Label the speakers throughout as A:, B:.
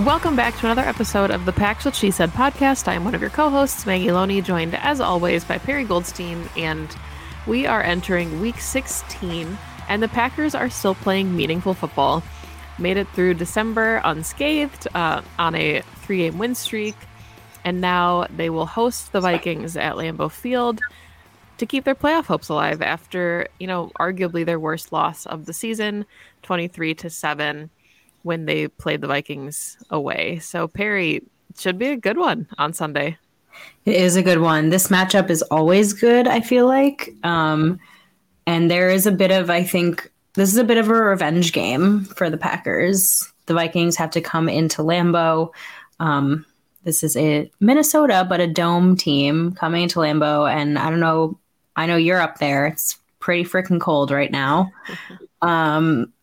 A: Welcome back to another episode of the Pax What She Said podcast. I am one of your co hosts, Maggie Loney, joined as always by Perry Goldstein, and we are entering week 16, and the Packers are still playing meaningful football. Made it through December unscathed uh, on a three game win streak, and now they will host the Vikings at Lambeau Field to keep their playoff hopes alive after, you know, arguably their worst loss of the season, 23 to 7 when they played the Vikings away. So Perry should be a good one on Sunday.
B: It is a good one. This matchup is always good, I feel like. Um, and there is a bit of, I think, this is a bit of a revenge game for the Packers. The Vikings have to come into Lambeau. Um, this is a Minnesota, but a dome team coming into Lambeau. And I don't know, I know you're up there. It's pretty freaking cold right now. Um,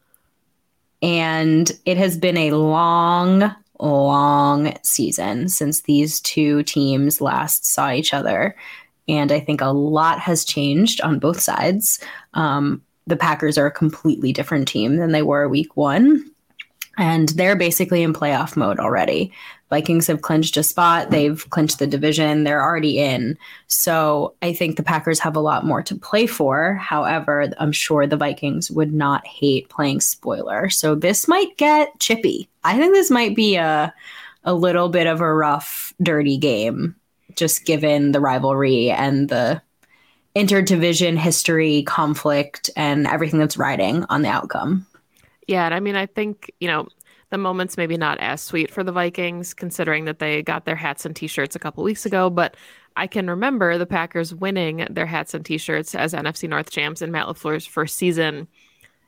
B: and it has been a long, long season since these two teams last saw each other. And I think a lot has changed on both sides. Um, the Packers are a completely different team than they were week one. And they're basically in playoff mode already. Vikings have clinched a spot. They've clinched the division. They're already in. So I think the Packers have a lot more to play for. However, I'm sure the Vikings would not hate playing spoiler. So this might get chippy. I think this might be a a little bit of a rough, dirty game, just given the rivalry and the interdivision history, conflict, and everything that's riding on the outcome.
A: Yeah, and I mean, I think you know the moment's maybe not as sweet for the Vikings, considering that they got their hats and t-shirts a couple weeks ago. But I can remember the Packers winning their hats and t-shirts as NFC North champs in Matt LaFleur's first season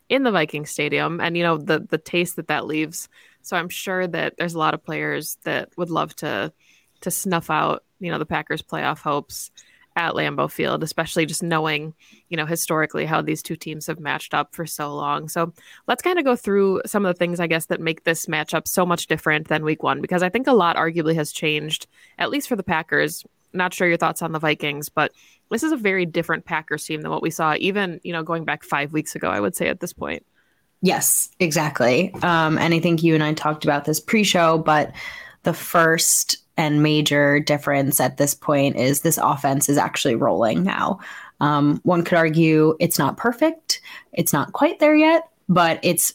A: in the Viking Stadium, and you know the the taste that that leaves. So I'm sure that there's a lot of players that would love to to snuff out you know the Packers' playoff hopes at Lambeau Field, especially just knowing, you know, historically how these two teams have matched up for so long. So let's kind of go through some of the things, I guess, that make this matchup so much different than week one, because I think a lot arguably has changed, at least for the Packers. Not sure your thoughts on the Vikings, but this is a very different Packers team than what we saw, even, you know, going back five weeks ago, I would say at this point.
B: Yes, exactly. Um, and I think you and I talked about this pre show, but the first and major difference at this point is this offense is actually rolling now. Um, one could argue it's not perfect, it's not quite there yet, but it's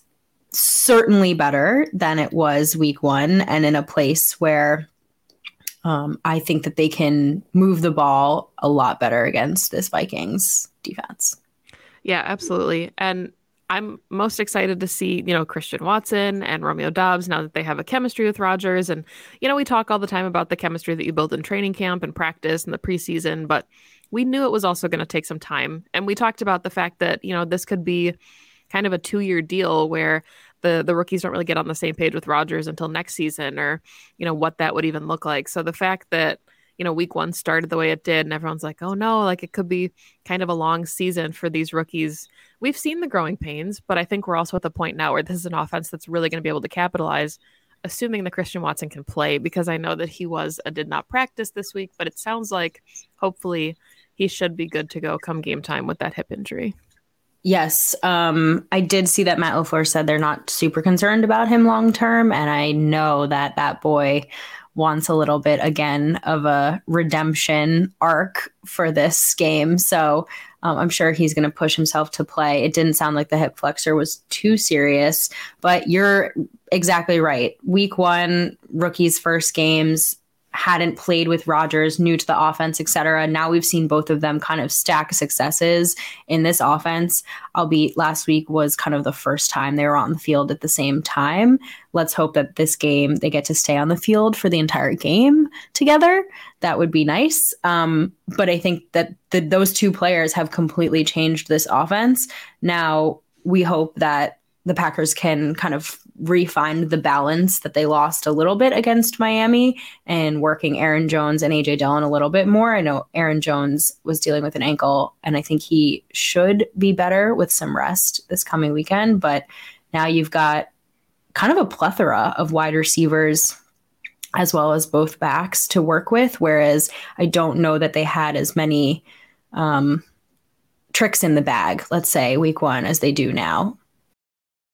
B: certainly better than it was week one and in a place where um, I think that they can move the ball a lot better against this Vikings defense.
A: Yeah, absolutely. And I'm most excited to see, you know, Christian Watson and Romeo Doubs now that they have a chemistry with Rodgers. And, you know, we talk all the time about the chemistry that you build in training camp and practice and the preseason, but we knew it was also going to take some time. And we talked about the fact that, you know, this could be kind of a two year deal where the the rookies don't really get on the same page with Rodgers until next season or, you know, what that would even look like. So the fact that you know, week one started the way it did, and everyone's like, oh no, like it could be kind of a long season for these rookies. We've seen the growing pains, but I think we're also at the point now where this is an offense that's really going to be able to capitalize, assuming that Christian Watson can play, because I know that he was a did not practice this week, but it sounds like hopefully he should be good to go come game time with that hip injury.
B: Yes, um, I did see that Matt LaFleur said they're not super concerned about him long term, and I know that that boy wants a little bit again of a redemption arc for this game. So um, I'm sure he's going to push himself to play. It didn't sound like the hip flexor was too serious, but you're exactly right. Week one, rookies' first games, hadn't played with Rodgers, new to the offense, etc. Now we've seen both of them kind of stack successes in this offense. Albeit last week was kind of the first time they were on the field at the same time. Let's hope that this game they get to stay on the field for the entire game together. That would be nice. Um, but I think that the, those two players have completely changed this offense. Now we hope that the Packers can kind of refine the balance that they lost a little bit against Miami and working Aaron Jones and AJ Dillon a little bit more. I know Aaron Jones was dealing with an ankle, and I think he should be better with some rest this coming weekend. But now you've got kind of a plethora of wide receivers as well as both backs to work with. Whereas I don't know that they had as many um, tricks in the bag, let's say, week one, as they do now.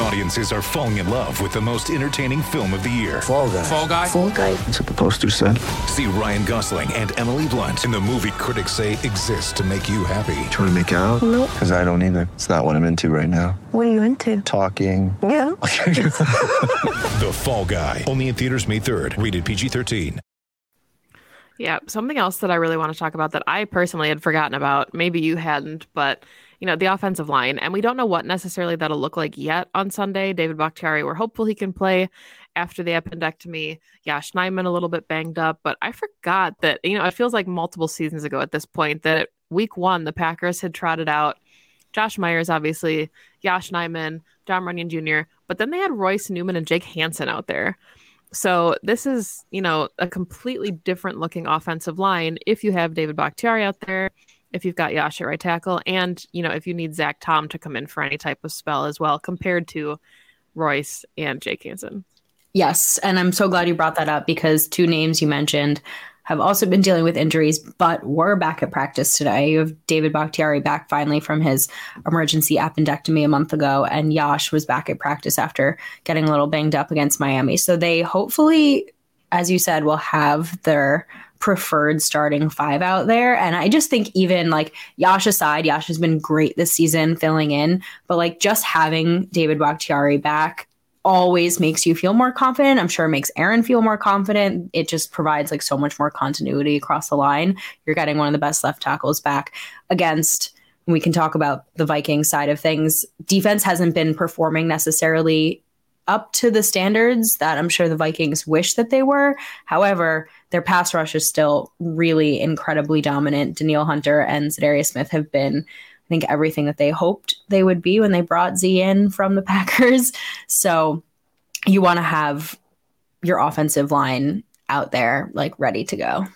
C: Audiences are falling in love with the most entertaining film of the year.
D: Fall guy.
E: Fall guy.
D: Fall guy. That's what the poster said.
C: See Ryan Gosling and Emily Blunt in the movie critics say exists to make you happy.
D: Trying to make it out?
F: Nope.
D: Because I don't either. It's not what I'm into right now.
F: What are you into?
D: Talking.
F: Yeah.
C: The Fall Guy. Only in theaters May 3rd. Rated PG-13.
A: Yeah, something else that I really want to talk about that I personally had forgotten about. Maybe you hadn't, but you know, the offensive line, and we don't know what necessarily that'll look like yet on Sunday. David Bakhtiari, we're hopeful he can play after the appendectomy. Yosh Nijman a little bit banged up, but I forgot that you know it feels like multiple seasons ago at this point that week one the Packers had trotted out Josh Myers, obviously, Yosh Nijman, John Runyan Jr., but then they had Royce Newman and Jake Hanson out there. So this is, you know, a completely different looking offensive line if you have David Bakhtiari out there, if you've got Yosh at right tackle, and you know, if you need Zach Tom to come in for any type of spell as well, compared to Royce and Jake Hanson.
B: Yes, and I'm so glad you brought that up because two names you mentioned have also been dealing with injuries, but were back at practice today. You have David Bakhtiari back finally from his emergency appendectomy a month ago, and Yosh was back at practice after getting a little banged up against Miami. So they hopefully, as you said, will have their preferred starting five out there. And I just think even like Yosh aside, Yosh has been great this season filling in, but like just having David Bakhtiari back always makes you feel more confident. I'm sure it makes Aaron feel more confident. It just provides like so much more continuity across the line. You're getting one of the best left tackles back against we can talk about the Viking side of things. Defense hasn't been performing necessarily up to the standards that I'm sure the Vikings wish that they were. However, their pass rush is still really incredibly dominant. Danielle Hunter and Za'Darius Smith have been I think everything that they hoped they would be when they brought Z in from the Packers. So you want to have your offensive line out there like ready to go.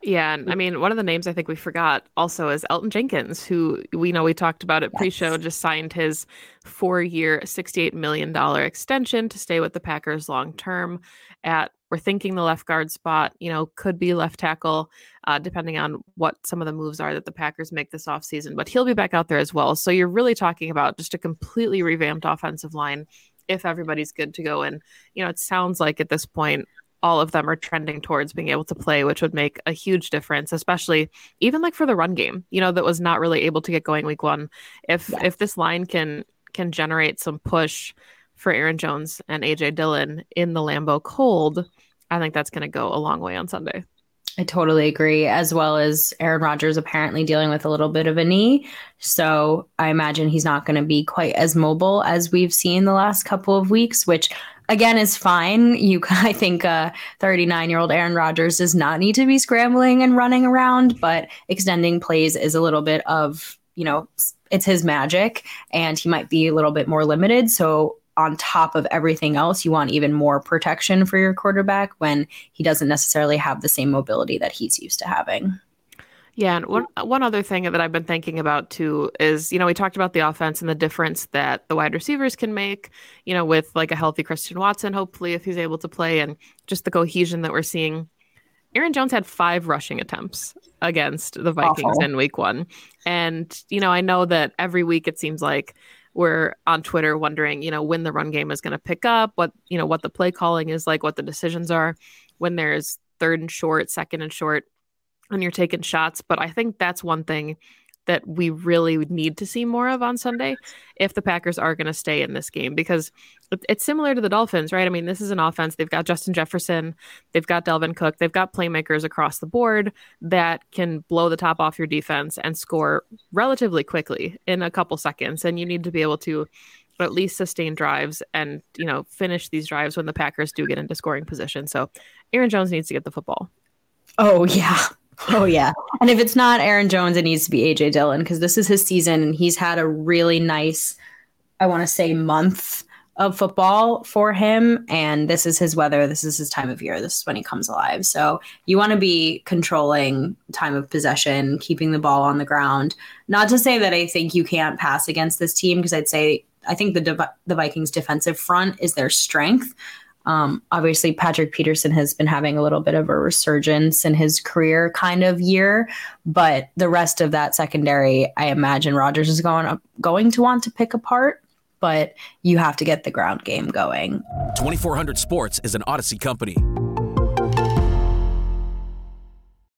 A: Yeah, and I mean, one of the names I think we forgot also is Elgton Jenkins, who we know we talked about at yes. pre-show, just signed his four-year, sixty-eight million dollar extension to stay with the Packers long term. At we're thinking the left guard spot, you know, could be left tackle, uh, depending on what some of the moves are that the Packers make this offseason. But he'll be back out there as well. So you're really talking about just a completely revamped offensive line if everybody's good to go. And, you know, it sounds like at this point, all of them are trending towards being able to play, which would make a huge difference, especially even like for the run game, you know, that was not really able to get going week one. If yes. if this line can can generate some push for Aaron Jones and AJ Dillon in the Lambeau cold, I think that's going to go a long way on Sunday.
B: I totally agree, as well as Aaron Rodgers apparently dealing with a little bit of a knee. So I imagine he's not going to be quite as mobile as we've seen the last couple of weeks, which again is fine. You, I think, 39 uh, year old Aaron Rodgers does not need to be scrambling and running around, but extending plays is a little bit of, you know, it's his magic and he might be a little bit more limited. So on top of everything else, you want even more protection for your quarterback when he doesn't necessarily have the same mobility that he's used to having.
A: Yeah, and one uh, one other thing that I've been thinking about too is, you know, we talked about the offense and the difference that the wide receivers can make, you know, with like a healthy Christian Watson, hopefully if he's able to play, and just the cohesion that we're seeing. Aaron Jones had five rushing attempts against the Vikings Awful. in week one. And, you know, I know that every week it seems like we're on Twitter wondering, you know, when the run game is going to pick up, what, you know, what the play calling is like, what the decisions are when there's third and short, second and short, and you're taking shots. But I think that's one thing that we really need to see more of on Sunday if the Packers are going to stay in this game because it's similar to the Dolphins, right? I mean, this is an offense. They've got Justin Jefferson, they've got Dalvin Cook, they've got playmakers across the board that can blow the top off your defense and score relatively quickly in a couple seconds. And you need to be able to at least sustain drives and, you know, finish these drives when the Packers do get into scoring position. So Aaron Jones needs to get the football.
B: Oh, yeah. Oh yeah. And if it's not Aaron Jones, it needs to be AJ Dillon because this is his season and he's had a really nice, I want to say, month of football for him. And this is his weather. This is his time of year. This is when he comes alive. So you want to be controlling time of possession, keeping the ball on the ground. Not to say that I think you can't pass against this team because I'd say I think the the Vikings defensive front is their strength. Um, obviously, Patrick Peterson has been having a little bit of a resurgence in his career kind of year, but the rest of that secondary, I imagine Rodgers is going going to want to pick apart. But you have to get the ground game going.
E: 2400 Sports is an Audacy company.